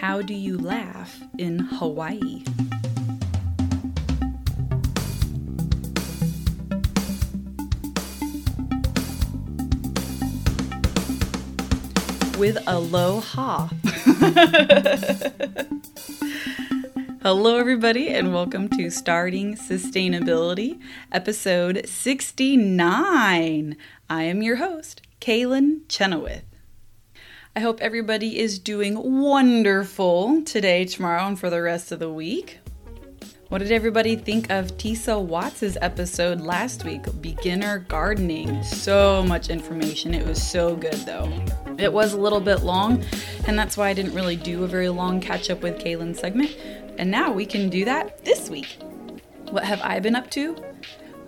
How do you laugh in Hawaii? With aloha. Hello, everybody, and welcome to Starting Sustainability, episode 69. I am your host, Kaylin Chenoweth. I hope everybody is doing wonderful today, tomorrow, and for the rest of the week. What did everybody think of Tisa Watts's episode last week, Beginner Gardening? So much information. It was so good, though. It was a little bit long, and that's why I didn't really do a very long catch up with Kaylin segment. And now we can do that this week. What have I been up to?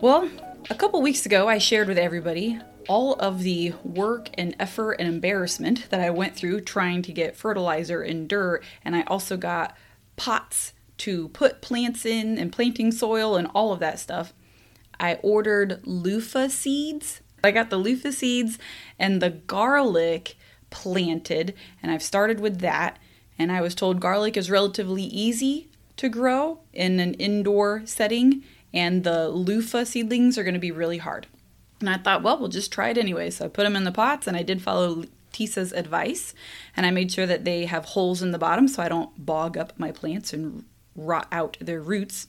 Well, a couple weeks ago, I shared with everybody all of the work and effort and embarrassment that I went through trying to get fertilizer and dirt, and I also got pots to put plants in and planting soil and all of that stuff. I ordered loofah seeds. I got the loofah seeds and the garlic planted, and I've started with that and I was told garlic is relatively easy to grow in an indoor setting, and the loofah seedlings are going to be really hard. And I thought, well, we'll just try it anyway. So I put them in the pots, and I did follow Tisa's advice, and I made sure that they have holes in the bottom so I don't bog up my plants and rot out their roots.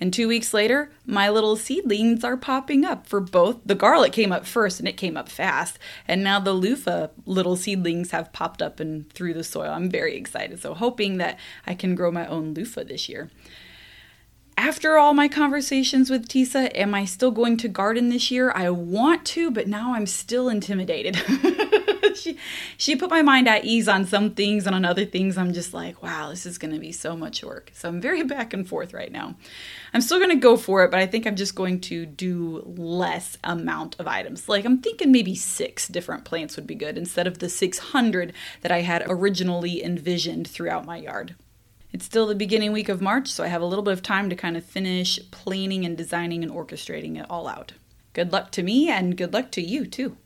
And two weeks later, my little seedlings are popping up for both. The garlic came up first and it came up fast. And now the loofah little seedlings have popped up and through the soil. I'm very excited. So, hoping that I can grow my own loofah this year. After all my conversations with Tisa, am I still going to garden this year? I want to, but now I'm still intimidated. she she put my mind at ease on some things and on other things I'm just like, wow, this is going to be so much work. So I'm very back and forth right now. I'm still going to go for it, but I think I'm just going to do less amount of items. Like I'm thinking maybe 6 different plants would be good instead of the 600 that I had originally envisioned throughout my yard. It's still the beginning week of March, so I have a little bit of time to kind of finish planning and designing and orchestrating it all out. Good luck to me and good luck to you too.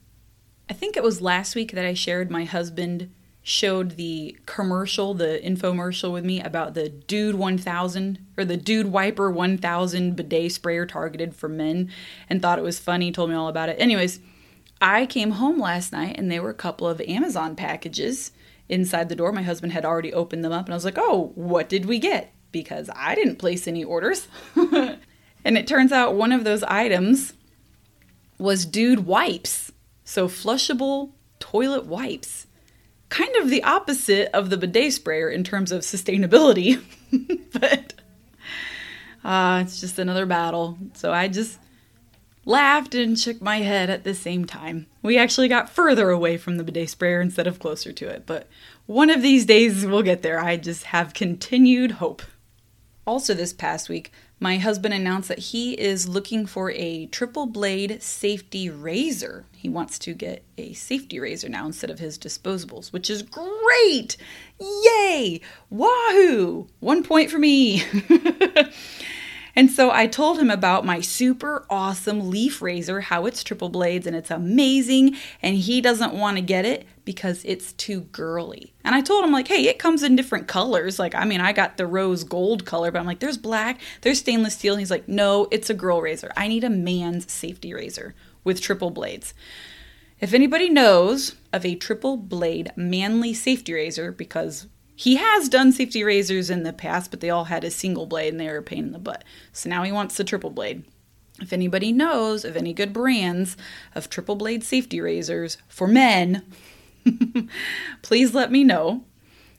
I think it was last week that I shared my husband showed the commercial, the infomercial with me about the Dude 1000 or the Dude Wiper 1000 bidet sprayer targeted for men and thought it was funny, told me all about it. Anyways, I came home last night and there were a couple of Amazon packages inside the door. My husband had already opened them up, and I was like, oh, what did we get? Because I didn't place any orders. and it turns out one of those items was dude wipes. So, flushable toilet wipes. Kind of the opposite of the bidet sprayer in terms of sustainability, but uh, it's just another battle. So, I just laughed and shook my head at the same time. We actually got further away from the bidet sprayer instead of closer to it, but one of these days we'll get there. I just have continued hope. Also, this past week, my husband announced that he is looking for a triple blade safety razor. He wants to get a safety razor now instead of his disposables, which is great! Yay! Wahoo! One point for me. And so I told him about my super awesome leaf razor, how it's triple blades and it's amazing. And he doesn't want to get it because it's too girly. And I told him, like, hey, it comes in different colors. Like, I mean, I got the rose gold color, but I'm like, there's black, there's stainless steel. And he's like, no, it's a girl razor. I need a man's safety razor with triple blades. If anybody knows of a triple blade manly safety razor, because he has done safety razors in the past, but they all had a single blade and they were a pain in the butt. So now he wants the triple blade. If anybody knows of any good brands of triple blade safety razors for men, please let me know.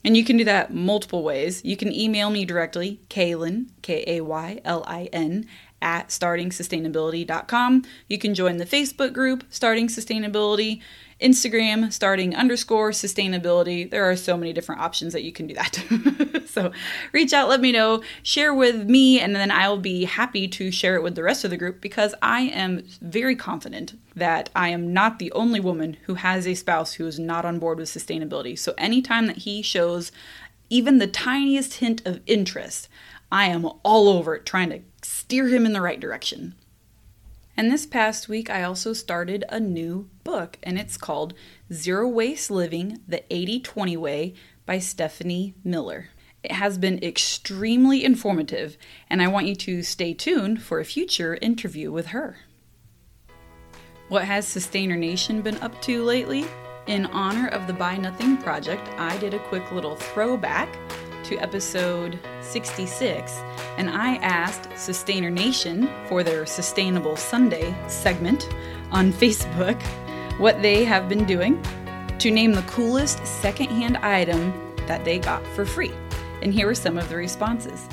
And you can do that multiple ways. You can email me directly, Kaylin, K A Y L I N, at startingsustainability.com. You can join the Facebook group, Starting Sustainability. Instagram, starting underscore sustainability. There are so many different options that you can do that. so reach out, let me know, share with me, and then I'll be happy to share it with the rest of the group because I am very confident that I am not the only woman who has a spouse who is not on board with sustainability. So anytime that he shows even the tiniest hint of interest, I am all over it trying to steer him in the right direction. And this past week, I also started a new book, and it's called Zero Waste Living The 80 20 Way by Stephanie Miller. It has been extremely informative, and I want you to stay tuned for a future interview with her. What has Sustainer Nation been up to lately? In honor of the Buy Nothing Project, I did a quick little throwback to episode 66, and I asked Sustainer Nation for their Sustainable Sunday segment on Facebook what they have been doing to name the coolest secondhand item that they got for free. And here were some of the responses.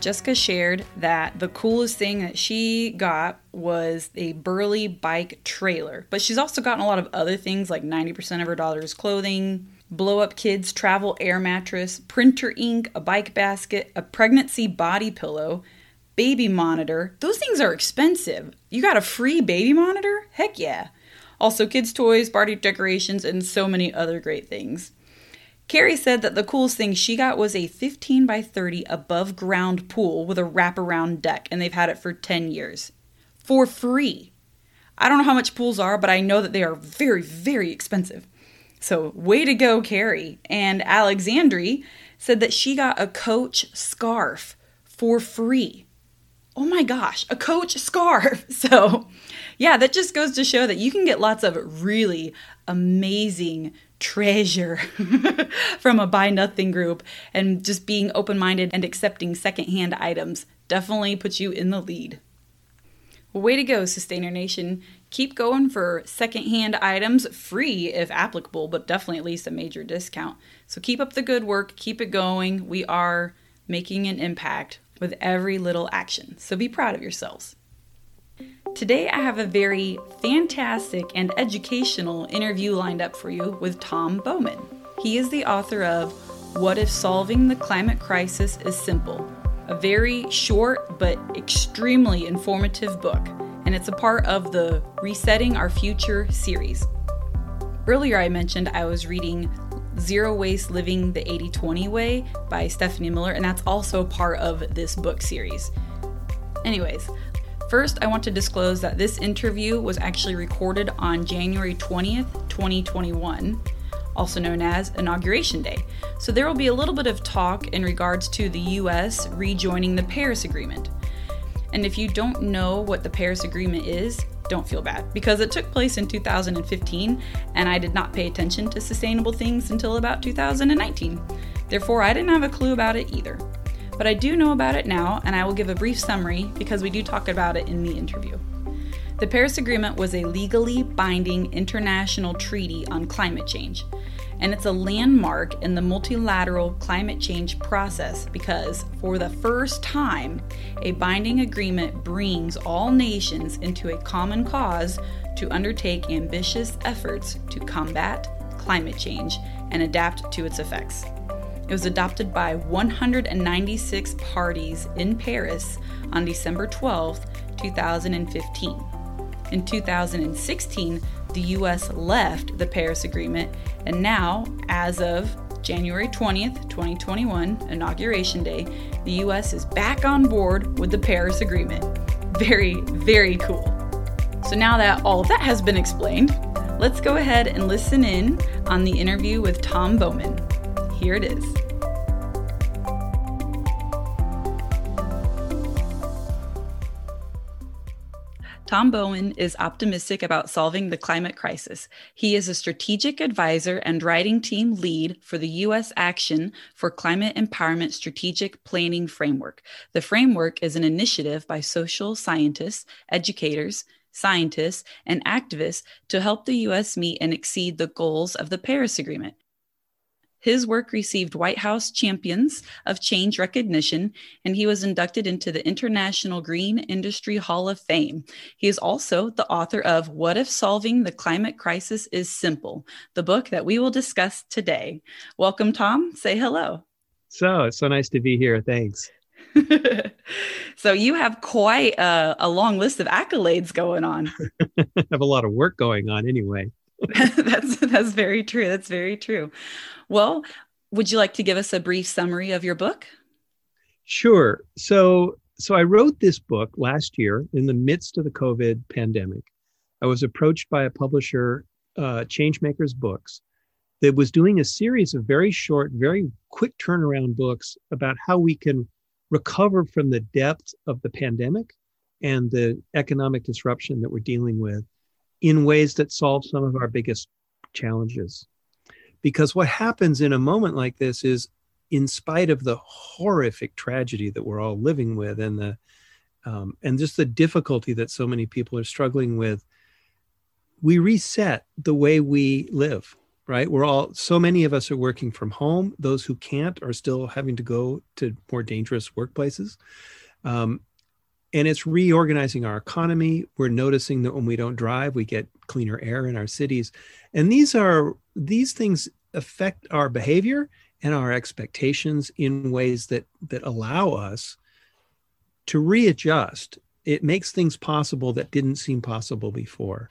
Jessica shared that the coolest thing that she got was a Burley bike trailer. But she's also gotten a lot of other things like 90% of her daughter's clothing, blow up kids travel air mattress, printer ink, a bike basket, a pregnancy body pillow, baby monitor. Those things are expensive. You got a free baby monitor? Heck yeah. Also, kids' toys, party decorations, and so many other great things. Carrie said that the coolest thing she got was a 15 by 30 above ground pool with a wraparound deck, and they've had it for 10 years for free. I don't know how much pools are, but I know that they are very, very expensive. So, way to go, Carrie. And Alexandri said that she got a coach scarf for free. Oh my gosh, a coach scarf. So, yeah, that just goes to show that you can get lots of really amazing treasure from a buy nothing group and just being open minded and accepting secondhand items definitely puts you in the lead. Way to go, Sustainer Nation. Keep going for secondhand items, free if applicable, but definitely at least a major discount. So keep up the good work, keep it going. We are making an impact with every little action. So be proud of yourselves. Today, I have a very fantastic and educational interview lined up for you with Tom Bowman. He is the author of What If Solving the Climate Crisis is Simple? A very short but extremely informative book, and it's a part of the Resetting Our Future series. Earlier, I mentioned I was reading Zero Waste Living the 80 20 Way by Stephanie Miller, and that's also part of this book series. Anyways, First, I want to disclose that this interview was actually recorded on January 20th, 2021, also known as Inauguration Day. So there will be a little bit of talk in regards to the US rejoining the Paris Agreement. And if you don't know what the Paris Agreement is, don't feel bad because it took place in 2015 and I did not pay attention to sustainable things until about 2019. Therefore, I didn't have a clue about it either but I do know about it now, and I will give a brief summary because we do talk about it in the interview. The Paris Agreement was a legally binding international treaty on climate change, and it's a landmark in the multilateral climate change process because, for the first time, a binding agreement brings all nations into a common cause to undertake ambitious efforts to combat climate change and adapt to its effects. It was adopted by 196 parties in Paris on December 12, 2015. In 2016, the US left the Paris Agreement, and now, as of January 20th, 2021, Inauguration Day, the US is back on board with the Paris Agreement. Very, very cool. So now that all of that has been explained, let's go ahead and listen in on the interview with Tom Bowman. Here it is. Tom Bowman is optimistic about solving the climate crisis. He is a strategic advisor and writing team lead for the U.S. Action for Climate Empowerment Strategic Planning Framework. The framework is an initiative by social scientists, educators, scientists, and activists to help the U.S. meet and exceed the goals of the Paris Agreement. His work received White House Champions of Change recognition, and he was inducted into the International Green Industry Hall of Fame. He is also the author of What If Solving the Climate Crisis is Simple, the book that we will discuss today. Welcome, Tom. Say hello. So it's so nice to be here. Thanks. so you have quite a, a, long list of accolades going on. I have a lot of work going on anyway. that's that's very true. That's very true. Well, would you like to give us a brief summary of your book? Sure. So so I wrote this book last year in the midst of the COVID pandemic. I was approached by a publisher, uh, Changemakers Books, that was doing a series of very short, very quick turnaround books about how we can recover from the depth of the pandemic and the economic disruption that we're dealing with in ways that solve some of our biggest challenges. Because what happens in a moment like this is, in spite of the horrific tragedy that we're all living with and the um, and just the difficulty that so many people are struggling with, we reset the way we live right? We're all, so many of us are working from home. Those who can't are still having to go to more dangerous workplaces. Um, and it's reorganizing our economy. We're noticing that when we don't drive, we get cleaner air in our cities. And these are, these things affect our behavior and our expectations in ways that, that allow us to readjust. It makes things possible that didn't seem possible before.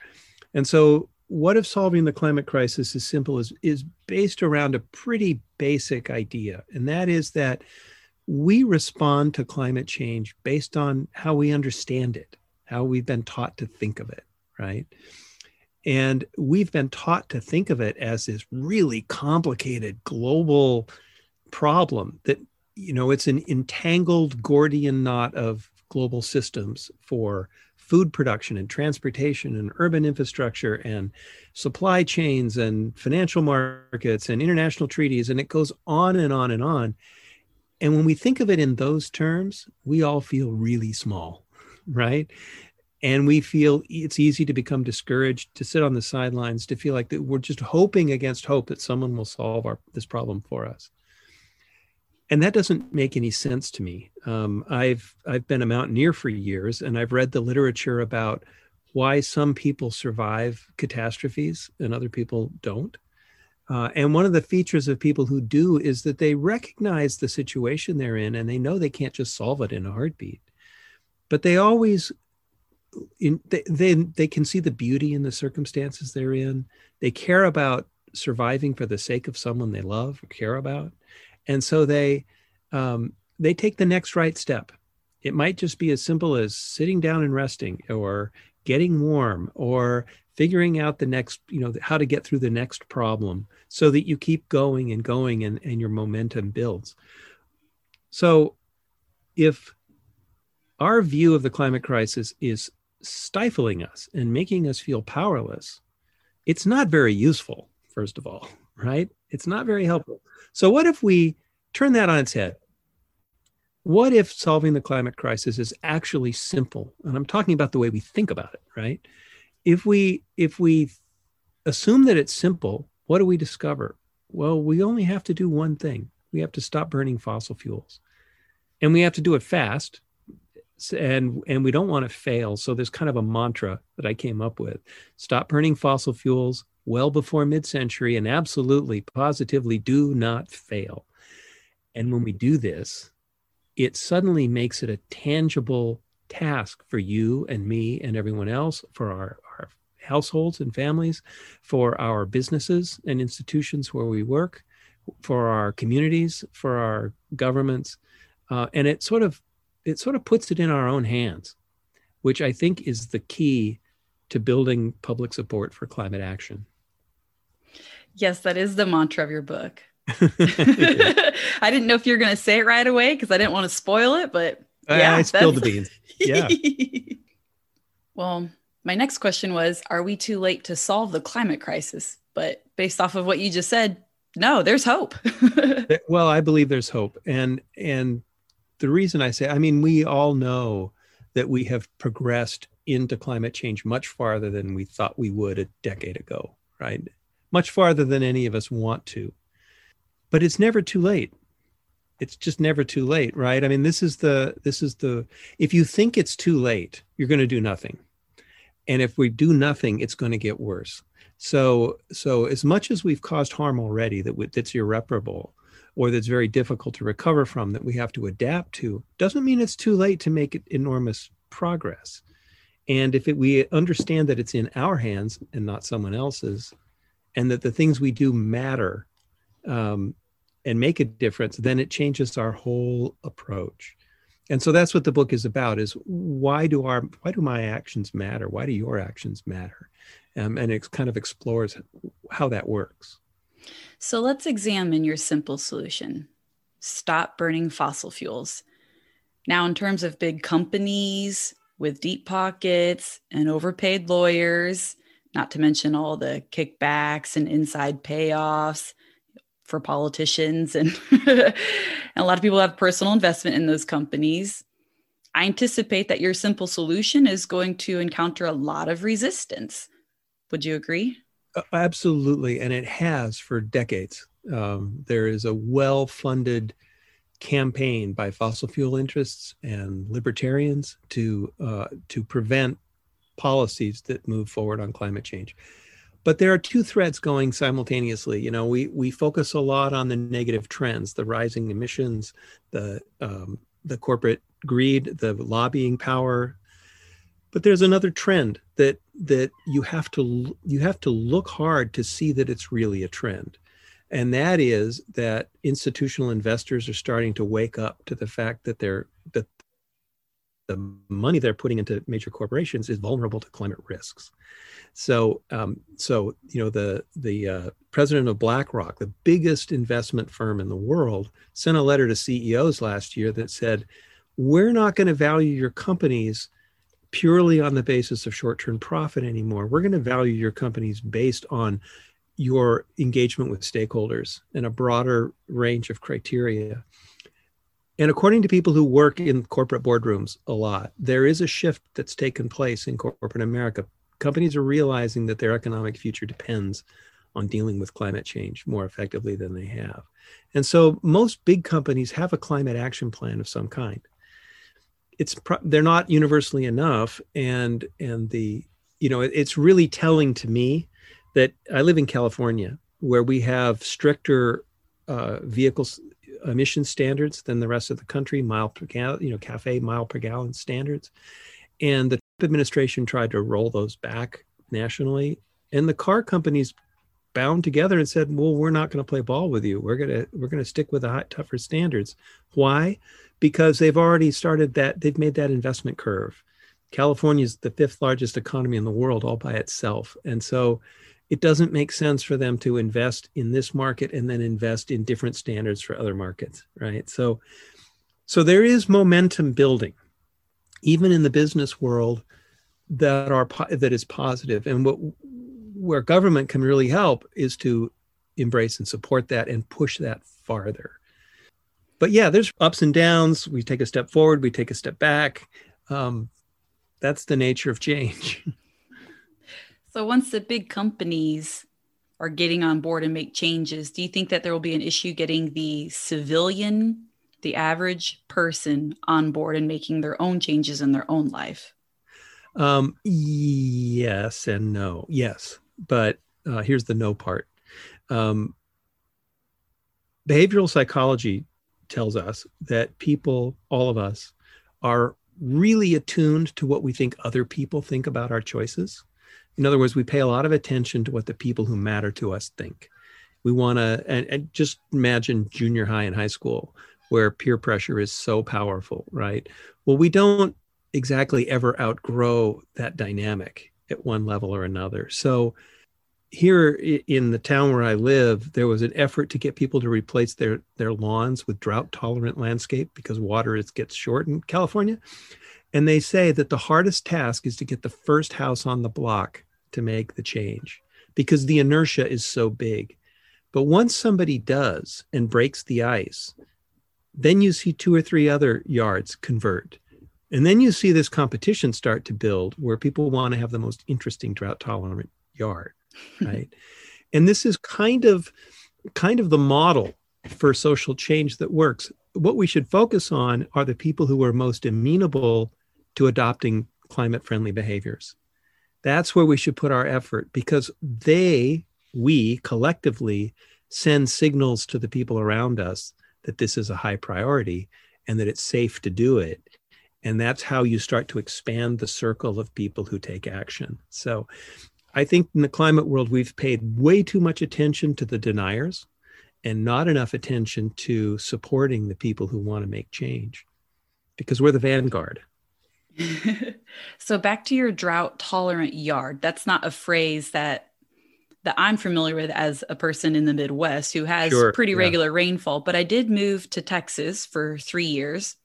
And so what if solving the climate crisis is simple is, is based around a pretty basic idea, and that is that we respond to climate change based on how we understand it, how we've been taught to think of it, right? And we've been taught to think of it as this really complicated global problem that, you know, it's an entangled Gordian knot of global systems for food production and transportation and urban infrastructure and supply chains and financial markets and international treaties. And it goes on and on and on. And when we think of it in those terms, we all feel really small, right? And we feel it's easy to become discouraged, to sit on the sidelines, to feel like that we're just hoping against hope that someone will solve our, this problem for us and that doesn't make any sense to me. Um, I've I've been a mountaineer for years, and I've read the literature about why some people survive catastrophes and other people don't. Uh, and one of the features of people who do is that they recognize the situation they're in, and they know they can't just solve it in a heartbeat, but they always in, they, they they can see the beauty in the circumstances they're in. They care about surviving for the sake of someone they love or care about. And so they um, they take the next right step. It might just be as simple as sitting down and resting or getting warm or figuring out the next you know how to get through the next problem so that you keep going and going and, and your momentum builds so if our view of the climate crisis is stifling us and making us feel powerless it's not very useful first of all right it's not very helpful so, what if we turn that on its head? What if solving the climate crisis is actually simple? And I'm talking about the way we think about it, right? If we if we assume that it's simple, what do we discover? Well, we only have to do one thing. We have to stop burning fossil fuels. And we have to do it fast. And and we don't want to fail. So there's kind of a mantra that I came up with. Stop burning fossil fuels, well before mid century and absolutely, positively do not fail. And when we do this, it suddenly makes it a tangible task for you and me and everyone else, for our, our households and families, for our businesses and institutions where we work, for our communities, for our governments. Uh, and it sort of it sort of puts it in our own hands, which I think is the key to building public support for climate action. Yes, that is the mantra of your book. I didn't know if you were going to say it right away because I didn't want to spoil it, but Uh, yeah, I spilled the beans. Yeah. well, my next question was Are we too late to solve the climate crisis? But based off of what you just said, no, there's hope. well, I believe there's hope. And, and the reason I say, I mean, we all know that we have progressed into climate change much farther than we thought we would a decade ago, right? much farther than any of us want to. But it's never too late. It's just never too late, right? I mean, this is the this is the if you think it's too late, you're going to do nothing. And if we do nothing, it's going to get worse. So so as much as we've caused harm already that that's irreparable or that's very difficult to recover from that we have to adapt to, doesn't mean it's too late to make enormous progress. And if it, we understand that it's in our hands and not someone else's, and that the things we do matter um, and make a difference, then it changes our whole approach. and so that's what the book is about is why do our why do my actions matter? Why do your actions matter? Um, and it kind of explores how that works. So let's examine your simple solution. Stop burning fossil fuels. Now in terms of big companies with deep pockets and overpaid lawyers not to mention all the kickbacks and inside payoffs for politicians and, and a lot of people have personal investment in those companies. I anticipate that your simple solution is going to encounter a lot of resistance. Would you agree? Uh, absolutely. And it has for decades. Um, there is a well-funded campaign by fossil fuel interests and libertarians to uh, to prevent policies that move forward on climate change but there are two threads going simultaneously. You know we we focus a lot on the negative trends the rising emissions the um, the corporate greed the lobbying power. But there's another trend that that you have to you have to look hard to see that it's really a trend. And that is that institutional investors are starting to wake up to the fact that they're that the money they're putting into major corporations is vulnerable to climate risks so, um, so you know, the the uh, president of BlackRock, the biggest investment firm in the world, sent a letter to CEOs last year that said, "We're not going to value your companies purely on the basis of short-term profit anymore. We're going to value your companies based on your engagement with stakeholders and a broader range of criteria." And according to people who work in corporate boardrooms a lot, there is a shift that's taken place in corporate America companies are realizing that their economic future depends on dealing with climate change more effectively than they have. And so most big companies have a climate action plan of some kind. It's they're not universally enough and and the you know it's really telling to me that I live in California where we have stricter uh, vehicles emission standards than the rest of the country, mile per gallon, you know, CAFE mile per gallon standards. And the Trump administration tried to roll those back nationally, and the car companies bound together and said, "Well, we're not going to play ball with you. We're gonna we're gonna stick with the high, tougher standards." Why? Because they've already started that. They've made that investment curve. California is the fifth largest economy in the world all by itself, and so it doesn't make sense for them to invest in this market and then invest in different standards for other markets, right? So, so there is momentum building even in the business world that are that is positive. And what where government can really help is to embrace and support that and push that farther. But yeah there's ups and downs. We take a step forward we take a step back. Um, that's the nature of change so once the big companies are getting on board and make changes do you think that there will be an issue getting the civilian the average person on board and making their own changes in their own life? Um, yes and no. Yes, but uh, here's the no part. Um, behavioral psychology tells us that people, all of us, are really attuned to what we think other people think about our choices. In other words, we pay a lot of attention to what the people who matter to us think. We want to, and, and, just imagine junior high and high school where peer pressure is so powerful, right? Well, we don't exactly ever outgrow that dynamic at one level or another. So, here in the town where I live, there was an effort to get people to replace their their lawns with drought tolerant landscape because water is, gets short in California. And they say that the hardest task is to get the first house on the block to make the change because the inertia is so big. But once somebody does and breaks the ice, then you see two or three other yards convert. And then you see this competition start to build where people want to have the most interesting drought tolerant yard, right? and this is kind of kind of the model for social change that works. What we should focus on are the people who are most amenable to adopting climate friendly behaviors. That's where we should put our effort because they, we collectively send signals to the people around us that this is a high priority and that it's safe to do it. And that's how you start to expand the circle of people who take action. So I think in the climate world, we've paid way too much attention to the deniers and not enough attention to supporting the people who want to make change. because we're the vanguard. so back to your drought tolerant yard. That's not a phrase that that I'm familiar with as a person in the Midwest who has sure, pretty regular yeah. rainfall, but I did move to Texas for 3 years.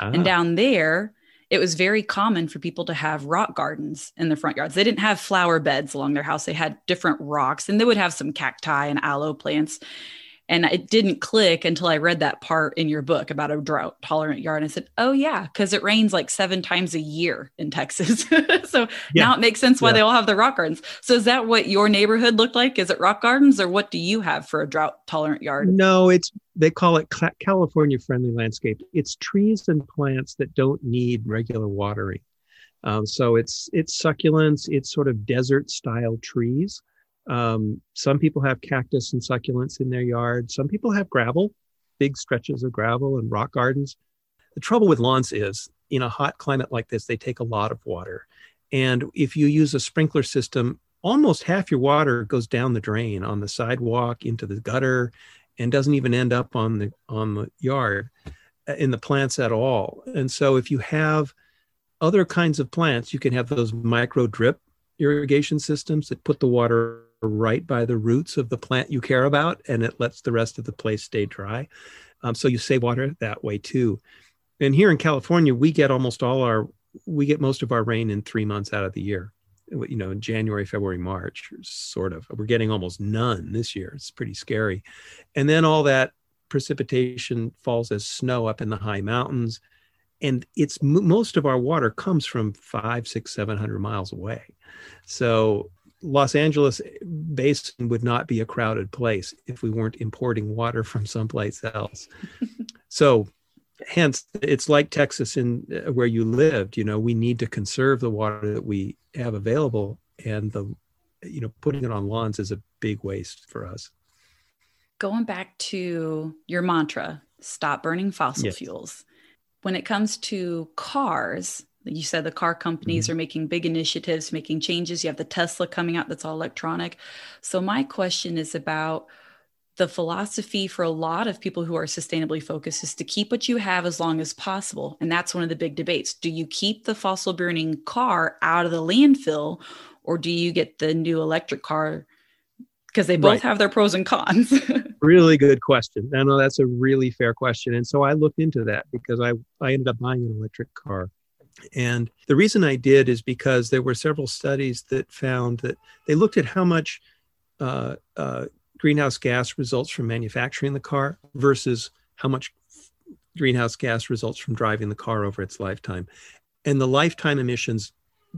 Ah. And down there, it was very common for people to have rock gardens in the front yards. They didn't have flower beds along their house. They had different rocks and they would have some cacti and aloe plants. And it didn't click until I read that part in your book about a drought tolerant yard. And I said, oh, yeah, because it rains like seven times a year in Texas. so yeah. now it makes sense why yeah. they all have the rock gardens. So is that what your neighborhood looked like? Is it rock gardens or what do you have for a drought tolerant yard? No, it's, they call it California friendly landscape. It's trees and plants that don't need regular watering. Um, so it's it's succulents, it's sort of desert style trees um, some people have cactus and succulents in their yard. Some people have gravel, big stretches of gravel and rock gardens. The trouble with lawns is in a hot climate like this, they take a lot of water. And if you use a sprinkler system, almost half your water goes down the drain on the sidewalk into the gutter and doesn't even end up on the on the yard uh, in the plants at all. And so if you have other kinds of plants, you can have those micro drip irrigation systems that put the water right by the roots of the plant you care about and it lets the rest of the place stay dry. Um, so you save water that way too. And here in California, we get almost all our, we get most of our rain in three months out of the year. You know, January, February, March, sort of. We're getting almost none this year. It's pretty scary. And then all that precipitation falls as snow up in the high mountains. And it's most of our water comes from five, six, seven hundred miles away. So Los Angeles basin would not be a crowded place if we weren't importing water from someplace else. so, hence, it's like Texas in uh, where you lived. You know, we need to conserve the water that we have available, and the, you know, putting it on lawns is a big waste for us. Going back to your mantra, stop burning fossil yes. fuels. When it comes to cars, you said the car companies mm-hmm. are making big initiatives, making changes. You have the Tesla coming out that's all electronic. So, my question is about the philosophy for a lot of people who are sustainably focused is to keep what you have as long as possible. And that's one of the big debates. Do you keep the fossil burning car out of the landfill or do you get the new electric car? Because they both right. have their pros and cons. really good question. I know that's a really fair question. And so I looked into that because I, I ended up buying an electric car and the reason I did is because there were several studies that found that they looked at how much uh, uh, greenhouse gas results from manufacturing the car versus how much greenhouse gas results from driving the car over its lifetime. And the lifetime emissions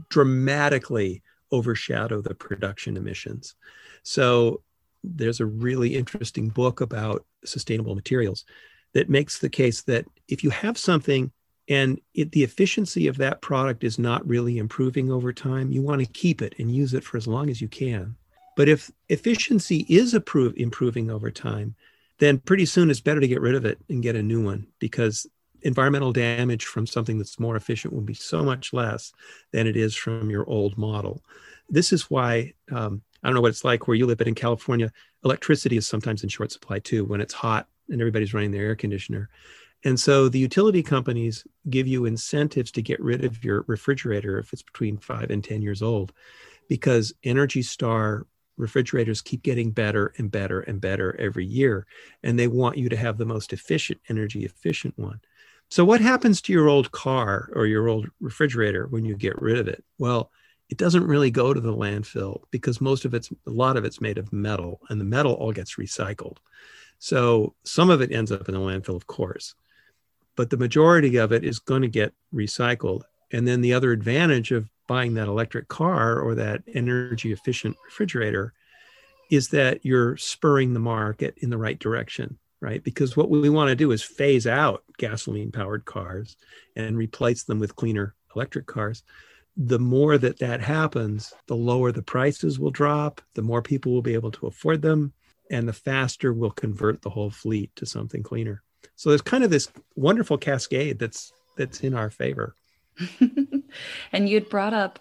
dramatically overshadow the production emissions. So there's a really interesting book about sustainable materials that makes the case that if you have something and it, the efficiency of that product is not really improving over time, you want to keep it and use it for as long as you can. But if efficiency is improving over time, then pretty soon it's better to get rid of it and get a new one because environmental damage from something that's more efficient will be so much less than it is from your old model. This is why um, I don't know what it's like where you live, but in California, electricity is sometimes in short supply too when it's hot and everybody's running their air conditioner. And so the utility companies give you incentives to get rid of your refrigerator if it's between five and 10 years old, because Energy Star refrigerators keep getting better and better and better every year. And they want you to have the most efficient, energy efficient one. So, what happens to your old car or your old refrigerator when you get rid of it? Well, it doesn't really go to the landfill because most of it's a lot of it's made of metal and the metal all gets recycled. So some of it ends up in the landfill, of course but the majority of it is going to get recycled. And then the other advantage of buying that electric car or that energy efficient refrigerator is that you're spurring the market in the right direction, right? Because what we want to do is phase out gasoline powered cars and replace them with cleaner electric cars. The more that that happens, the lower the prices will drop, the more people will be able to afford them, and the faster we'll convert the whole fleet to something cleaner. So there's kind of this wonderful cascade that's that's in our favor. and you'd brought up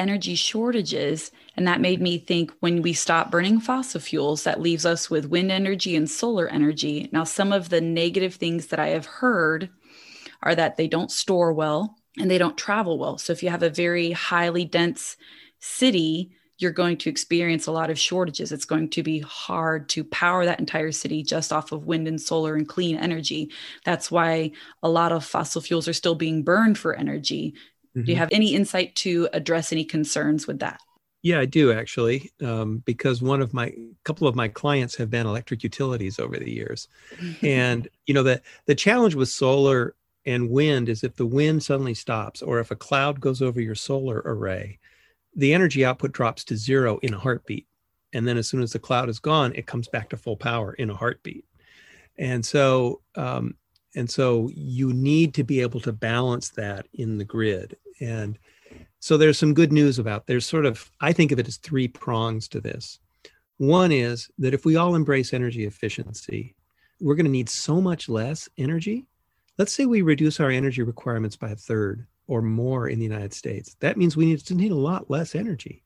energy shortages and that made me think when we stop burning fossil fuels that leaves us with wind energy and solar energy now some of the negative things that i have heard are that they don't store well and they don't travel well. So if you have a very highly dense city, you're going to experience a lot of shortages. It's going to be hard to power that entire city just off of wind and solar and clean energy. That's why a lot of fossil fuels are still being burned for energy. Mm-hmm. Do you have any insight to address any concerns with that? Yeah, I do actually, um, because one of my couple of my clients have been electric utilities over the years, and you know the the challenge with solar and wind is if the wind suddenly stops or if a cloud goes over your solar array, the energy output drops to zero in a heartbeat. And then as soon as the cloud is gone, it comes back to full power in a heartbeat. And so, um, and so you need to be able to balance that in the grid. And so there's some good news about there's sort of I think of it as three prongs to this. One is that if we all embrace energy efficiency, we're going to need so much less energy. Let's say we reduce our energy requirements by a third or more in the United States. That means we need to need a lot less energy.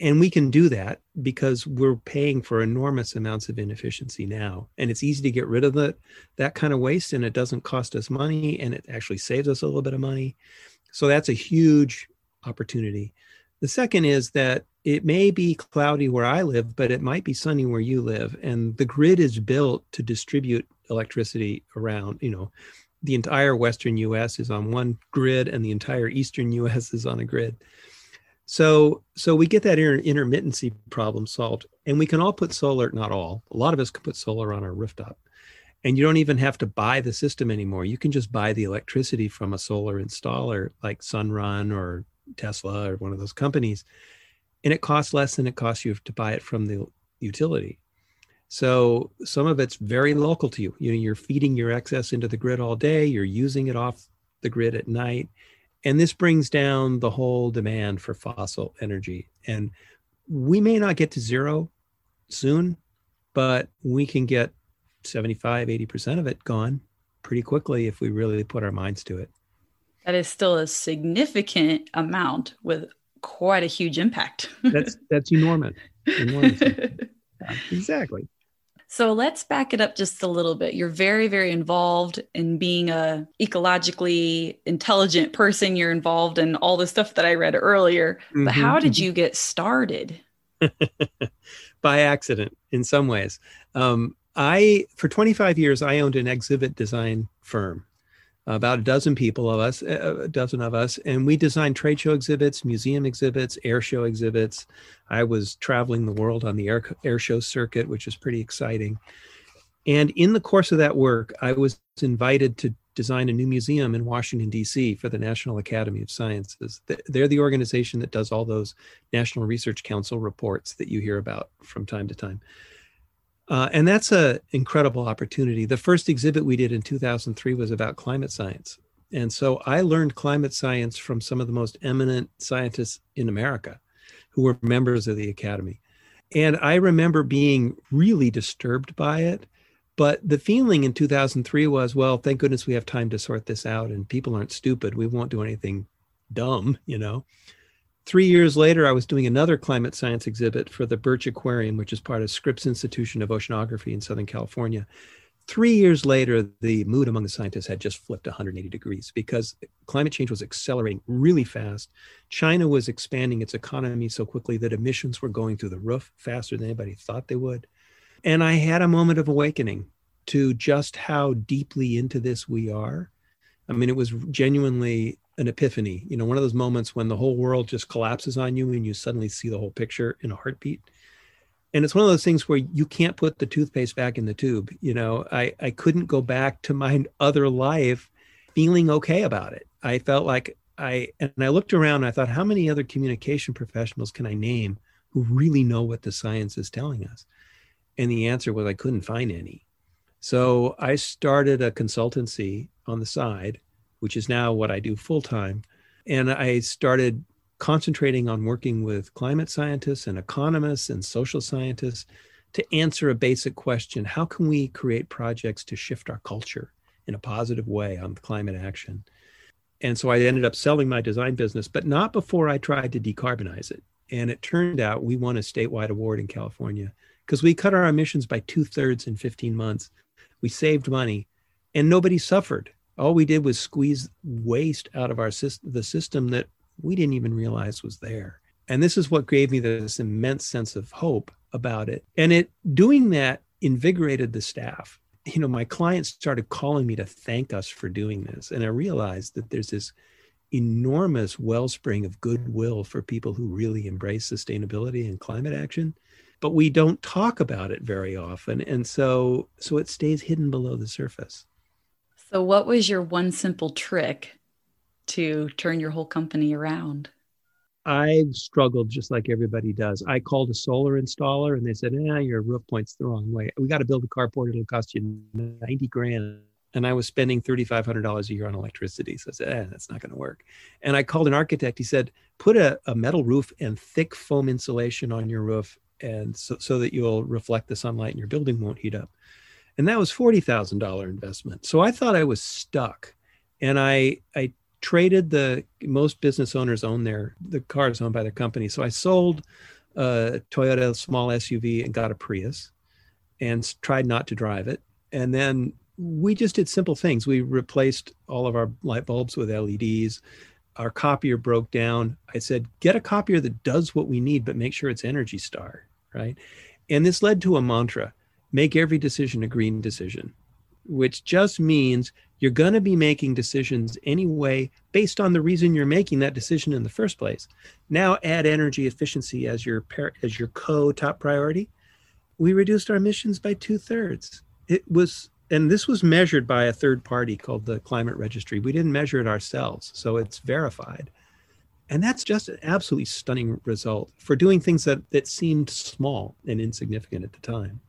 And we can do that because we're paying for enormous amounts of inefficiency now. And it's easy to get rid of that, that kind of waste and it doesn't cost us money and it actually saves us a little bit of money. So that's a huge opportunity. The second is that it may be cloudy where I live, but it might be sunny where you live. And the grid is built to distribute electricity around, you know, the entire western US is on one grid and the entire eastern US is on a grid. So so we get that inter- intermittency problem solved and we can all put solar not all. A lot of us can put solar on our rooftop. And you don't even have to buy the system anymore. You can just buy the electricity from a solar installer like Sunrun or Tesla or one of those companies and it costs less than it costs you to buy it from the utility. So some of it's very local to you. You know, you're feeding your excess into the grid all day, you're using it off the grid at night. And this brings down the whole demand for fossil energy. And we may not get to zero soon, but we can get 75, 80% of it gone pretty quickly if we really put our minds to it. That is still a significant amount with quite a huge impact. that's that's enormous. enormous. yeah, exactly. So let's back it up just a little bit. You're very, very involved in being a ecologically intelligent person. You're involved in all the stuff that I read earlier. Mm-hmm. But how did mm-hmm. you get started? By accident, in some ways. Um, I, for 25 years, I owned an exhibit design firm about a dozen people of us, eh, a dozen of us, and we designed trade show exhibits, museum exhibits, air show exhibits. I was traveling the world on the air, air show circuit, which is pretty exciting. And in the course of that work, I was invited to design a new museum in Washington, D.C. for the National Academy of Sciences. They're the organization that does all those National Research Council reports that you hear about from time to time. Uh, and that's an incredible opportunity. The first exhibit we did in 2003 was about climate science. And so I learned climate science from some of the most eminent scientists in America who were members of the Academy. And I remember being really disturbed by it. But the feeling in 2003 was, well, thank goodness we have time to sort this out and people aren't stupid. We won't do anything dumb, you know. Three years later, I was doing another climate science exhibit for the Birch Aquarium, which is part of Scripps Institution of Oceanography in Southern California. Three years later, the mood among the scientists had just flipped 180 degrees because climate change was accelerating really fast. China was expanding its economy so quickly that emissions were going through the roof faster than anybody thought they would. And I had a moment of awakening to just how deeply into this we are. I mean, it was genuinely an epiphany, you know, one of those moments when the whole world just collapses on you and you suddenly see the whole picture in a heartbeat. And it's one of those things where you can't put the toothpaste back in the tube. You know, I, I couldn't go back to my other life feeling okay about it. I felt like I, and I looked around, I thought, how many other communication professionals can I name who really know what the science is telling us? And the answer was I couldn't find any. So I started a consultancy on the side which is now what I do full time. And I started concentrating on working with climate scientists and economists and social scientists to answer a basic question How can we create projects to shift our culture in a positive way on climate action? And so I ended up selling my design business, but not before I tried to decarbonize it. And it turned out we won a statewide award in California because we cut our emissions by two thirds in 15 months. We saved money and nobody suffered All we did was squeeze waste out of our system, the system that we didn't even realize was there. And this is what gave me this immense sense of hope about it. And it doing that invigorated the staff. You know, my clients started calling me to thank us for doing this. And I realized that there's this enormous wellspring of goodwill for people who really embrace sustainability and climate action but we don't talk about it very often and so so it stays hidden below the surface so what was your one simple trick to turn your whole company around I struggled just like everybody does. I called a solar installer and they said, "Yeah, your roof point's the wrong way. We got to build a carport. It'll cost you 90 grand." And I was spending $3,500 a year on electricity. So I said, eh, that's not going to work. And I called an architect. He said, put a, a metal roof and thick foam insulation on your roof and so, so that you'll reflect the sunlight and your building won't heat up. And that was $40,000 investment. So I thought I was stuck. And I, I traded the most business owners own their the cars owned by their company. So I sold a Toyota small SUV and got a Prius and tried not to drive it. And then we just did simple things. We replaced all of our light bulbs with LEDs. Our copier broke down. I said, get a copier that does what we need, but make sure it's Energy Star, right? And this led to a mantra make every decision a green decision which just means you're going to be making decisions anyway based on the reason you're making that decision in the first place. Now add energy efficiency as your as your co top priority. We reduced our emissions by two thirds. It was, and this was measured by a third party called the Climate Registry. We didn't measure it ourselves, so it's verified. And that's just an absolutely stunning result for doing things that, that seemed small and insignificant at the time.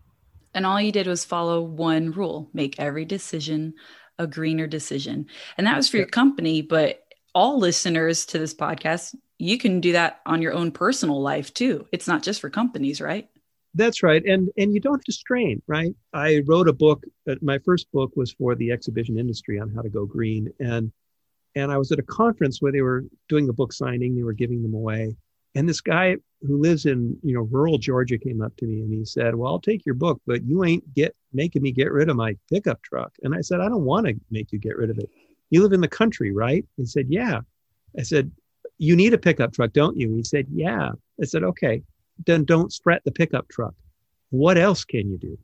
And all you did was follow one rule make every decision a greener decision. And that was for your company, but all listeners to this podcast, you can do that on your own personal life too. It's not just for companies, right? That's right. And and you don't have to strain, right? I wrote a book, uh, my first book was for the exhibition industry on how to go green and and I was at a conference where they were doing a book signing, they were giving them away. And this guy who lives in you know rural Georgia came up to me and he said, "Well, I'll take your book, but you ain't get making me get rid of my pickup truck." And I said, "I don't want to make you get rid of it. You live in the country, right?" He said, "Yeah." I said, "You need a pickup truck, don't you?" He said, "Yeah." I said, "Okay, then don't fret the pickup truck. What else can you do?"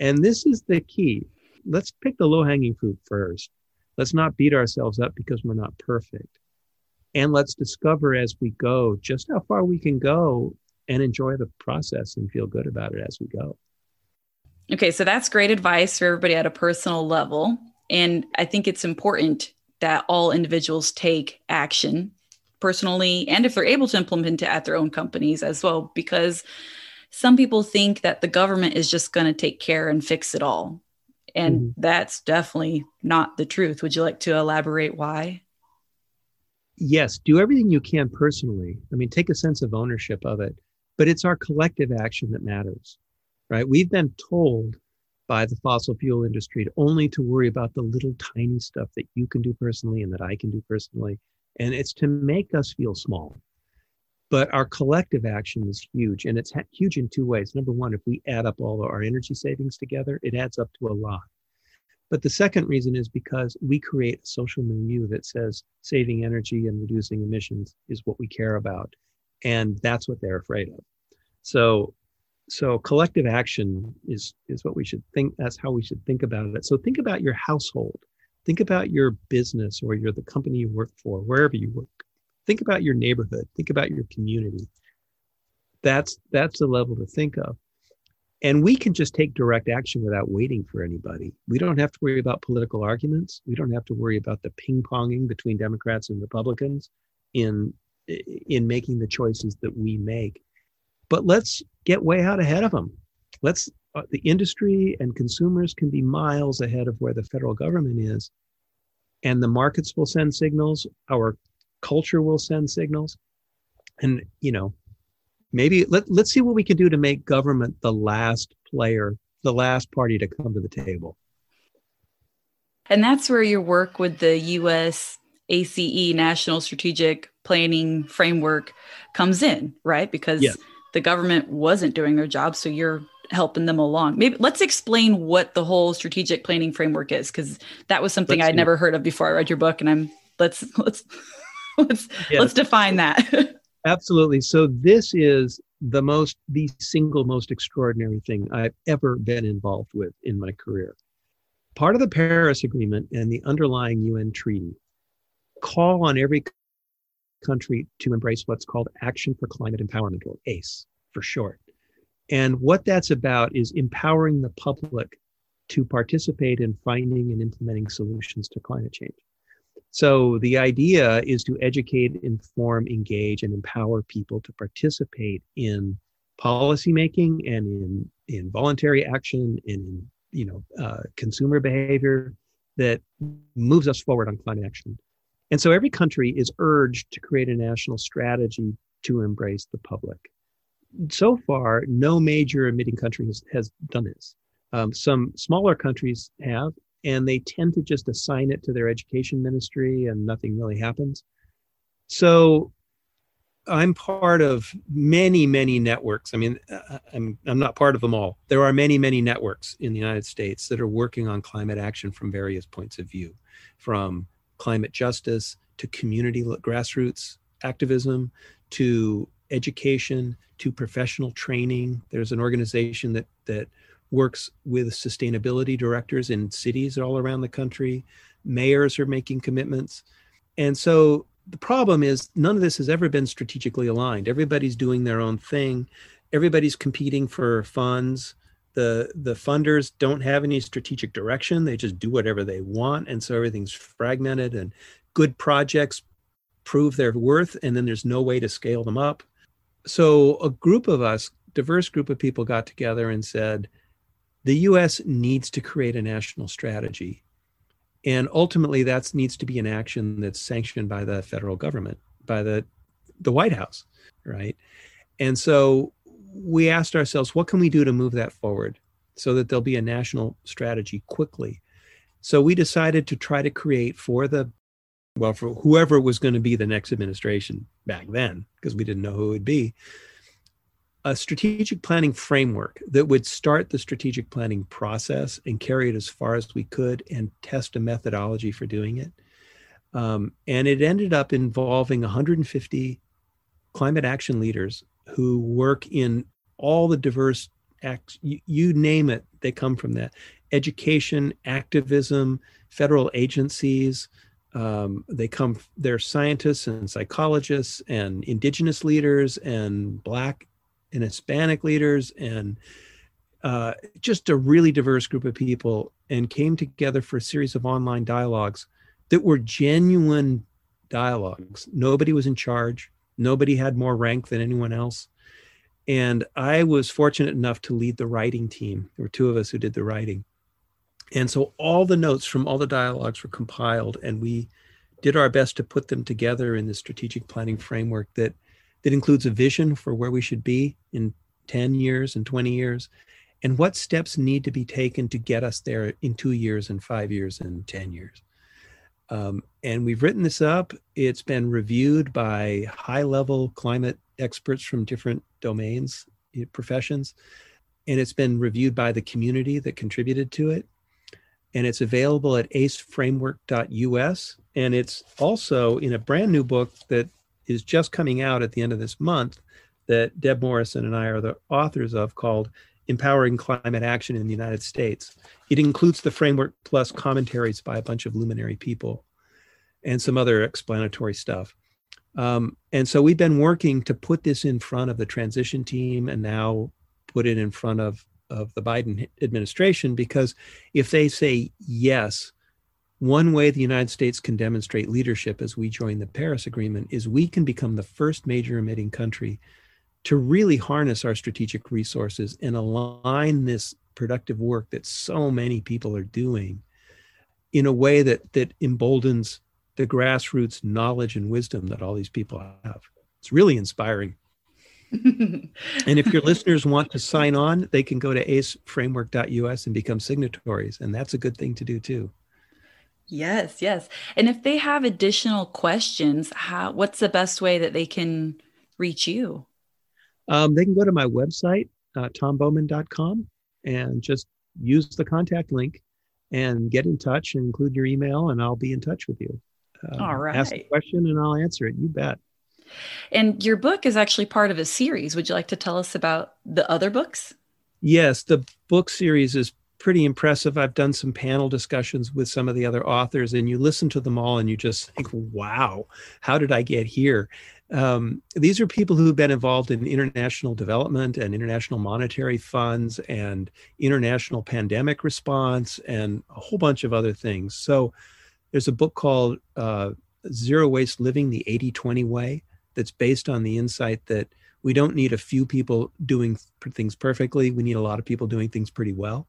And this is the key. Let's pick the low-hanging fruit first. Let's not beat ourselves up because we're not perfect and let's discover as we go just how far we can go and enjoy the process and feel good about it as we go. Okay, so that's great advice for everybody at a personal level. And I think it's important that all individuals take action personally and if they're able to implement it at their own companies as well, because some people think that the government is just going to take care and fix it all. And mm-hmm. that's definitely not the truth. Would you like to elaborate why? yes, do everything you can personally. I mean, take a sense of ownership of it, but it's our collective action that matters, right? We've been told by the fossil fuel industry to only to worry about the little tiny stuff that you can do personally and that I can do personally. And it's to make us feel small. But our collective action is huge. And it's huge in two ways. Number one, if we add up all our energy savings together, it adds up to a lot. But the second reason is because we create a social milieu that says saving energy and reducing emissions is what we care about. And that's what they're afraid of. So so collective action is is what we should think that's how we should think about it. So think about your household. Think about your business or your the company you work for, wherever you work. Think about your neighborhood. Think about your community. That's that's the level to think of. And we can just take direct action without waiting for anybody. We don't have to worry about political arguments. We don't have to worry about the ping ponging between Democrats and Republicans in in making the choices that we make. But let's get way out ahead of them. Let's uh, the industry and consumers can be miles ahead of where the federal government is, and the markets will send signals. Our culture will send signals, and you know maybe let, let's see what we can do to make government the last player, the last party to come to the table. And that's where your work with the US ACE National Strategic Planning Framework comes in, right? Because yes. the government wasn't doing their job. So you're helping them along. Maybe let's explain what the whole strategic planning framework is because that was something let's I'd never heard of before I read your book and I'm let's let's let's yes. let's define that. Absolutely. So this is the most the single most extraordinary thing I've ever been involved with in my career. Part of the Paris Agreement and the underlying UN treaty call on every country to embrace what's called Action for Climate Empowerment, or ACE for short. And what that's about is empowering the public to participate in finding and implementing solutions to climate change. So the idea is to educate, inform, engage, and empower people to participate in policymaking and in, in voluntary action and in you know uh, consumer behavior that moves us forward on climate action. And so every country is urged to create a national strategy to embrace the public. So far, no major emitting country has, has done this. Um, some smaller countries have, and they tend to just assign it to their education ministry and nothing really happens. So I'm part of many, many networks. I mean, uh, I'm, I'm not part of them all. There are many, many networks in the United States that are working on climate action from various points of view, from climate justice to community grassroots activism to education to professional training. There's an organization that, that works with sustainability directors in cities all around the country. Mayors are making commitments. And so the problem is none of this has ever been strategically aligned. Everybody's doing their own thing. Everybody's competing for funds. The the funders don't have any strategic direction. They just do whatever they want. And so everything's fragmented and good projects prove their worth and then there's no way to scale them up. So a group of us, diverse group of people got together and said, the US needs to create a national strategy. And ultimately, that needs to be an action that's sanctioned by the federal government, by the, the White House, right? And so we asked ourselves, what can we do to move that forward so that there'll be a national strategy quickly? So we decided to try to create for the, well, for whoever was going to be the next administration back then, because we didn't know who it would be, a strategic planning framework that would start the strategic planning process and carry it as far as we could and test a methodology for doing it. Um, and it ended up involving 150 climate action leaders who work in all the diverse acts, you, you name it, they come from that education, activism, federal agencies. Um, they come, they're scientists and psychologists and indigenous leaders and Black and Hispanic leaders and uh, just a really diverse group of people and came together for a series of online dialogues that were genuine dialogues. Nobody was in charge, nobody had more rank than anyone else. And I was fortunate enough to lead the writing team. There were two of us who did the writing. And so all the notes from all the dialogues were compiled, and we did our best to put them together in the strategic planning framework that that includes a vision for where we should be in 10 years and 20 years, and what steps need to be taken to get us there in two years and five years and 10 years. Um, and we've written this up. It's been reviewed by high level climate experts from different domains, eh, professions, and it's been reviewed by the community that contributed to it. And it's available at aceframework.us. And it's also in a brand new book that is just coming out at the end of this month that Deb Morrison and I are the authors of called Empowering Climate Action in the United States. It includes the framework plus commentaries by a bunch of luminary people and some other explanatory stuff. Um, and so we've been working to put this in front of the transition team and now put it in front of, of the Biden administration because if they say yes, one way the United States can demonstrate leadership as we join the Paris Agreement is we can become the first major emitting country to really harness our strategic resources and align this productive work that so many people are doing in a way that that emboldens the grassroots knowledge and wisdom that all these people have. It's really inspiring. and if your listeners want to sign on, they can go to aceframework.us and become signatories. And that's a good thing to do too. Yes, yes. And if they have additional questions, how what's the best way that they can reach you? Um, they can go to my website, uh, tombowman.com, and just use the contact link and get in touch and include your email, and I'll be in touch with you. Uh, All right. Ask a question and I'll answer it. You bet. And your book is actually part of a series. Would you like to tell us about the other books? Yes, the book series is pretty impressive. I've done some panel discussions with some of the other authors, and you listen to them all and you just think, wow, how did I get here? Um, these are people who've been involved in international development and international monetary funds and international pandemic response and a whole bunch of other things. So there's a book called uh, Zero Waste Living the 80 20 Way that's based on the insight that we don't need a few people doing things perfectly. We need a lot of people doing things pretty well.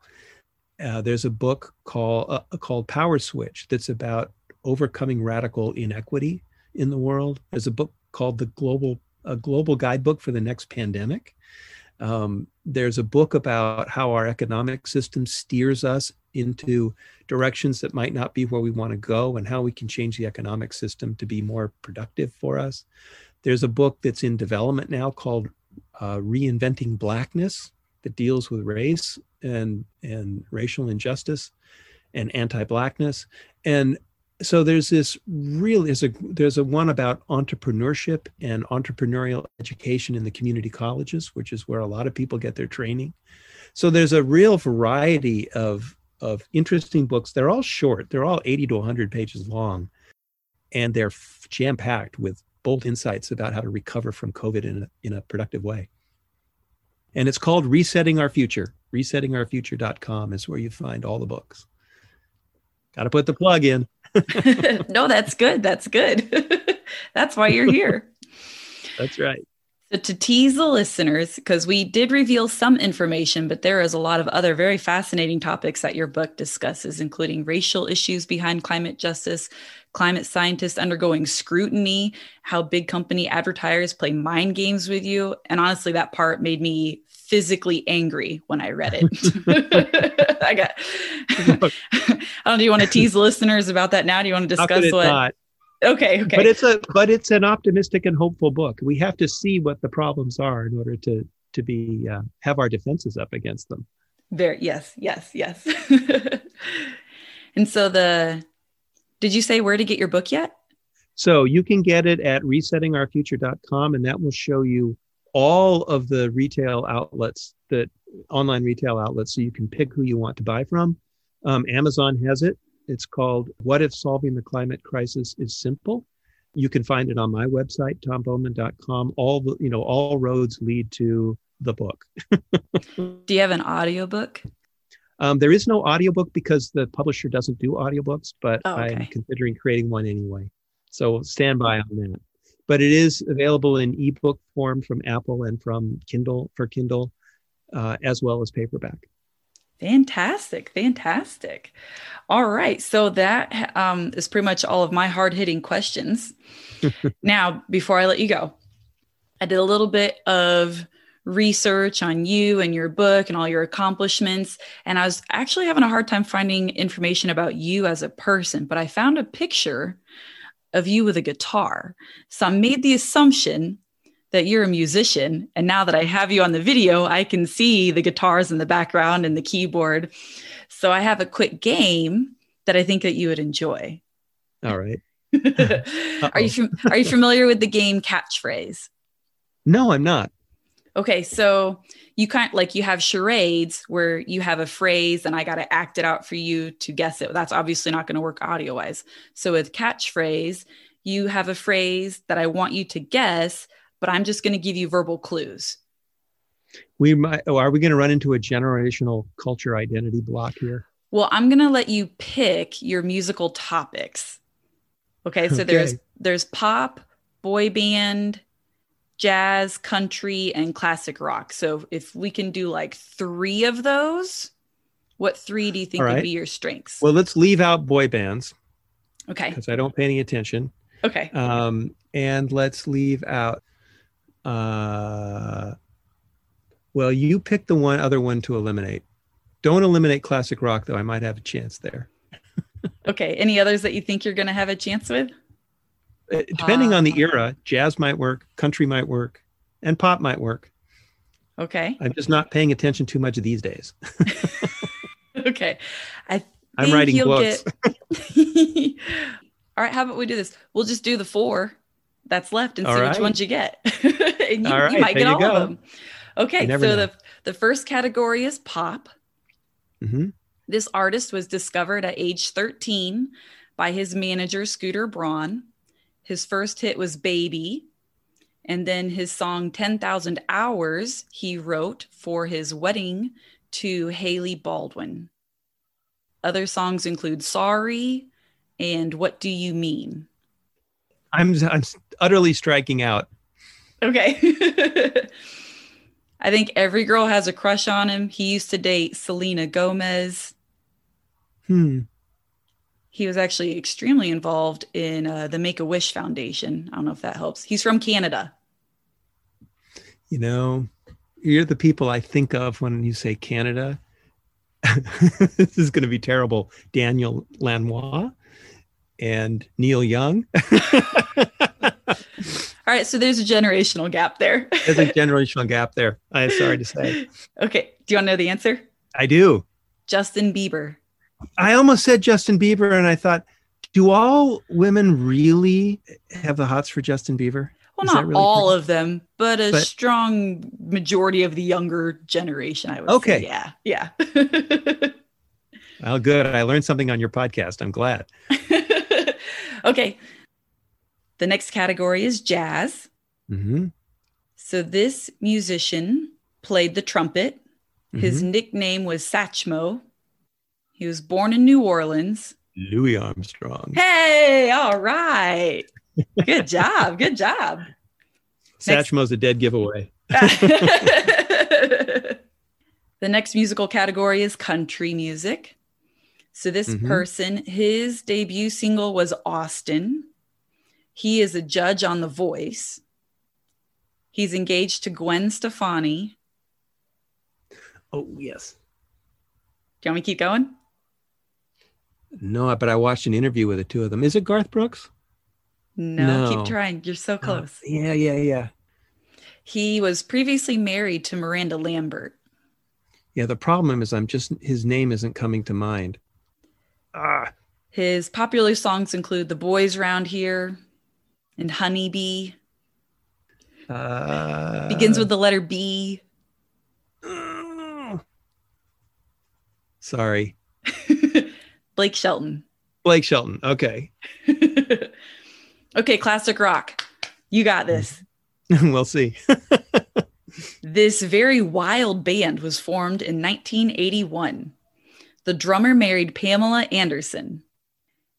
Uh, there's a book called uh, called Power Switch that's about overcoming radical inequity in the world. There's a book called the Global a Global Guidebook for the Next Pandemic. Um, there's a book about how our economic system steers us into directions that might not be where we want to go and how we can change the economic system to be more productive for us. There's a book that's in development now called uh, Reinventing Blackness that deals with race and and racial injustice and anti-blackness. And so there's this really there's a there's a one about entrepreneurship and entrepreneurial education in the community colleges which is where a lot of people get their training. So there's a real variety of of interesting books. They're all short. They're all 80 to 100 pages long. And they're jam packed with bold insights about how to recover from covid in a, in a productive way and it's called resetting our future resettingourfuture.com is where you find all the books got to put the plug in no, that's good. That's good. that's why you're here. That's right. So, to tease the listeners, because we did reveal some information, but there is a lot of other very fascinating topics that your book discusses, including racial issues behind climate justice, climate scientists undergoing scrutiny, how big company advertisers play mind games with you. And honestly, that part made me physically angry when I read it. I got. I don't. Do you want to tease listeners about that now? Do you want to discuss what? Not? Okay. Okay. But it's a but it's an optimistic and hopeful book. We have to see what the problems are in order to to be uh, have our defenses up against them. Very yes, yes, yes. and so the did you say where to get your book yet? So you can get it at resettingourfuture.com and that will show you all of the retail outlets that online retail outlets so you can pick who you want to buy from. Um, amazon has it. It's called what if solving the climate crisis is simple. You can find it on my website tombowman.com all the you know all roads lead to the book. Do you have an audiobook um, there is no audiobook because the publisher doesn't do audiobooks but oh, okay. i'm considering creating one anyway so stand by on that but it is available in ebook form from Apple and from Kindle for Kindle, uh, as well as paperback. Fantastic, fantastic. All right, so that um, is pretty much all of my hard hitting questions. now, before I let you go, I did a little bit of research on you and your book and all your accomplishments. And I was actually having a hard time finding information about you as a person, but I found a picture of you with a guitar. So I made the assumption that you're a musician. And now that I have you on the video, I can see the guitars in the background and the keyboard. So I have a quick game that I think that you would enjoy. All right. are you are you familiar with the game catchphrase? No, I'm not. Okay, so you kind like you have charades where you have a phrase and I got to act it out for you to guess it. That's obviously not going to work audio wise. So with catchphrase, you have a phrase that I want you to guess, but I'm just going to give you verbal clues. We might. Oh, are we going to run into a generational culture identity block here? Well, I'm going to let you pick your musical topics. Okay, so okay. there's there's pop, boy band, jazz, country, and classic rock. So if we can do like three of those, what three do you think right. would be your strengths? Well, let's leave out boy bands. Okay. Because I don't pay any attention. Okay. Um, and let's leave out. Uh, well, you pick the one other one to eliminate. Don't eliminate classic rock, though. I might have a chance there. okay. Any others that you think you're going to have a chance with? Uh, depending uh, on the era, jazz might work, country might work, and pop might work. Okay. I'm just not paying attention too much these days. okay. I I'm writing you'll books. get- All right, how about we do this? We'll just do the four that's left and see All which ones you get. and you, All right, you might get all of them. Okay, so know. the the first category is pop. hmm This artist was discovered at age 13 by his manager, Scooter Braun. His first hit was Baby. And then his song 10,000 Hours he wrote for his wedding to Hailey Baldwin. Other songs include Sorry and What Do You Mean? I'm I'm utterly striking out. Okay. I think every girl has a crush on him. He used to date Selena Gomez. Hmm. He was actually extremely involved in uh, the Make a Wish Foundation. I don't know if that helps. He's from Canada. You know, you're the people I think of when you say Canada. this is going to be terrible. Daniel Lanois and Neil Young. All right, so there's a generational gap there. There's a generational gap there. I'm sorry to say. okay, do you want to know the answer? I do. Justin Bieber. I almost said Justin Bieber, and I thought, do all women really have the hots for Justin Bieber? Well, Is not really all of them, but a But- strong majority of the younger generation, I would Okay. say. Yeah, yeah. Well, good. I learned something on your podcast. I'm glad. okay. The next category is jazz. hmm So this musician played the trumpet. His nickname was Satchmo. He was born in New Orleans. Louis Armstrong. Hey, all right. Good job. Good job. next- Satchmo's a dead giveaway. the next musical category is country music. So, this Mhm. person, his debut single was Austin. He is a judge on The Voice. He's engaged to Gwen Stefani. Oh, yes. Do you want me to keep going? No, but I watched an interview with the two of them. Is it Garth Brooks? No, No. keep trying. You're so close. Uh, yeah, yeah, yeah. He was previously married to Miranda Lambert. Yeah, the problem is I'm just his name isn't coming to mind. Ah, His popular songs include The Boys Round Here and Honeybee. uh, Begins with the letter B. Sorry. Blake Shelton. Blake Shelton. Okay. okay, classic rock. You got this. we'll see. This very wild band was formed in 1981. The drummer married Pamela Anderson.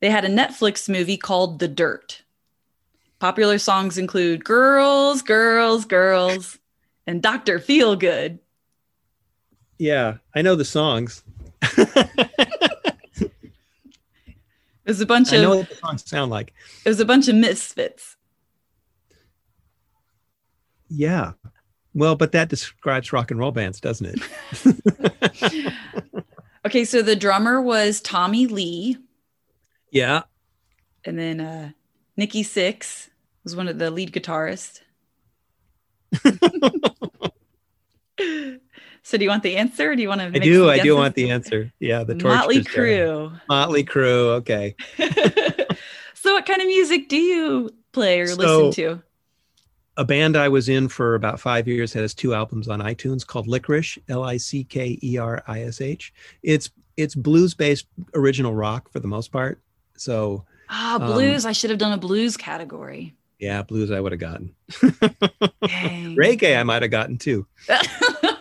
They had a Netflix movie called The Dirt. Popular songs include Girls, Girls, Girls, and Dr. Feelgood. yeah, I know the songs. It was a bunch I know of what the songs sound like. it was a bunch of misfits. Yeah. Well, but that describes rock and roll bands, doesn't it? Okay, so the drummer was Tommy Lee, yeah. and then uh, Nikki Sixx was one of the lead guitarists. so, do you want the answer? Or do you want to? I do. I do want the answer. Yeah, the Motley Torch Crue. Crue. Motley Crue. Okay. so, what kind of music do you play or So- listen to? a band I was in for about five years has two albums on iTunes called Lickerish, L I C K E R I S H. It's it's blues based original rock for the most part. So Ah, um, blues. I should have done a blues category. yeah, blues I would have gotten. Reggae I might have gotten too.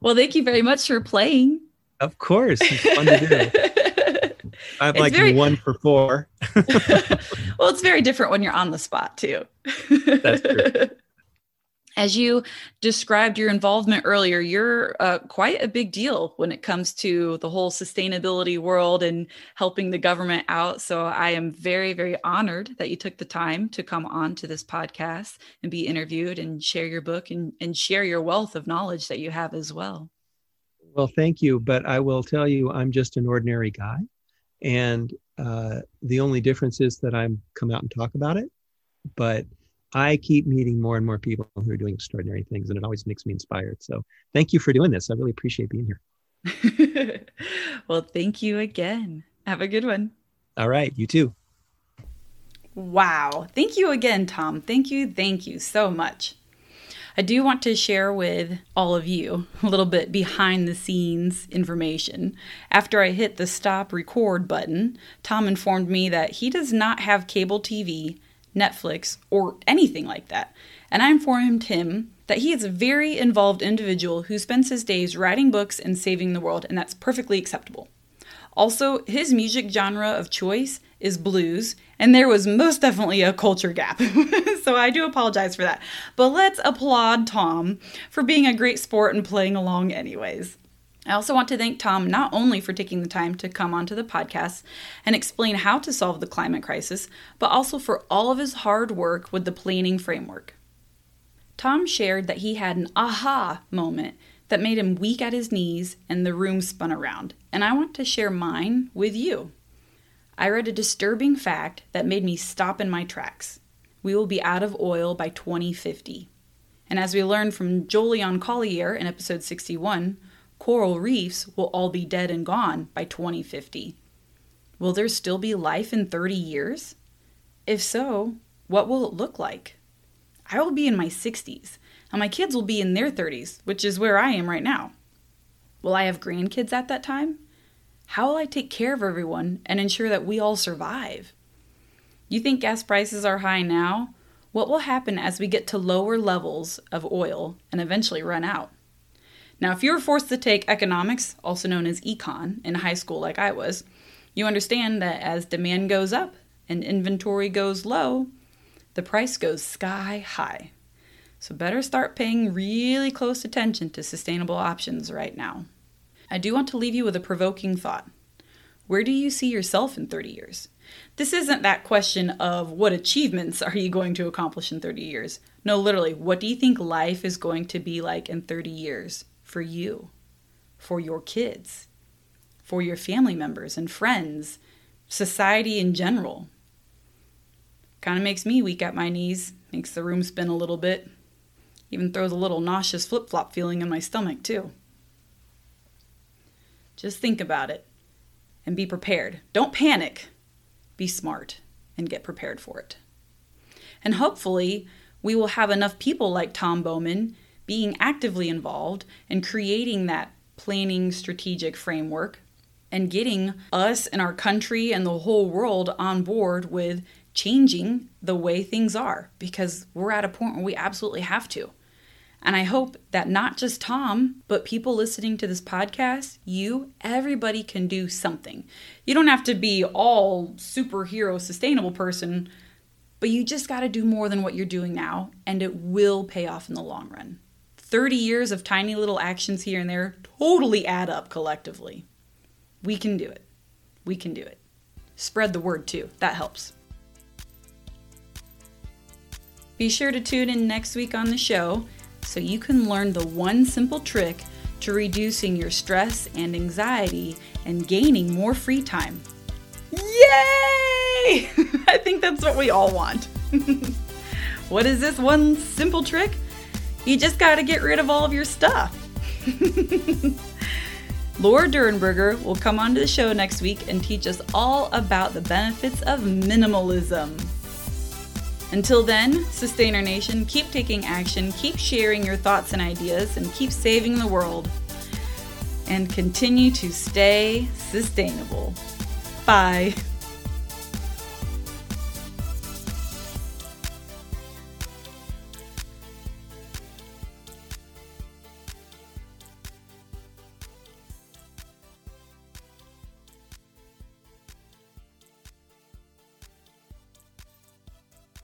well, thank you very much for playing. Of course, it's fun to do. I've like very- one for four. well, it's very different when you're on the spot, too. That's true. As you described your involvement earlier, you're uh, quite a big deal when it comes to the whole sustainability world and helping the government out. So I am very, very honored that you took the time to come on to this podcast and be interviewed and share your book and, and share your wealth of knowledge that you have as well. Well, thank you, but I will tell you, I'm just an ordinary guy, and uh, the only difference is that I'm come out and talk about it. But I keep meeting more and more people who are doing extraordinary things, and it always makes me inspired. So thank you for doing this. I really appreciate being here. well, thank you again. Have a good one. All right. You too. Wow. Thank you again, Tom. Thank you. Thank you so much. I do want to share with all of you a little bit behind the scenes information. After I hit the stop record button, Tom informed me that he does not have cable TV, Netflix, or anything like that. And I informed him that he is a very involved individual who spends his days writing books and saving the world, and that's perfectly acceptable. Also, his music genre of choice is blues, and there was most definitely a culture gap. so I do apologize for that. But let's applaud Tom for being a great sport and playing along, anyways. I also want to thank Tom not only for taking the time to come onto the podcast and explain how to solve the climate crisis, but also for all of his hard work with the planning framework. Tom shared that he had an aha moment that made him weak at his knees and the room spun around, and I want to share mine with you. I read a disturbing fact that made me stop in my tracks. We will be out of oil by 2050. And as we learned from Jolyon Collier in episode 61, coral reefs will all be dead and gone by 2050. Will there still be life in 30 years? If so, what will it look like? I will be in my 60s, and my kids will be in their 30s, which is where I am right now. Will I have grandkids at that time? How will I take care of everyone and ensure that we all survive? You think gas prices are high now? What will happen as we get to lower levels of oil and eventually run out? Now, if you were forced to take economics, also known as econ, in high school like I was, you understand that as demand goes up and inventory goes low, the price goes sky high. So, better start paying really close attention to sustainable options right now. I do want to leave you with a provoking thought. Where do you see yourself in 30 years? This isn't that question of what achievements are you going to accomplish in 30 years. No, literally, what do you think life is going to be like in 30 years for you, for your kids, for your family members and friends, society in general? Kind of makes me weak at my knees, makes the room spin a little bit, even throws a little nauseous flip flop feeling in my stomach, too. Just think about it and be prepared. Don't panic. Be smart and get prepared for it. And hopefully, we will have enough people like Tom Bowman being actively involved in creating that planning strategic framework and getting us and our country and the whole world on board with changing the way things are because we're at a point where we absolutely have to. And I hope that not just Tom, but people listening to this podcast, you, everybody can do something. You don't have to be all superhero sustainable person, but you just got to do more than what you're doing now, and it will pay off in the long run. 30 years of tiny little actions here and there totally add up collectively. We can do it. We can do it. Spread the word too, that helps. Be sure to tune in next week on the show so you can learn the one simple trick to reducing your stress and anxiety and gaining more free time. Yay! I think that's what we all want. what is this one simple trick? You just got to get rid of all of your stuff. Laura Durenberger will come onto the show next week and teach us all about the benefits of minimalism. Until then, Sustainer Nation, keep taking action, keep sharing your thoughts and ideas, and keep saving the world. And continue to stay sustainable. Bye.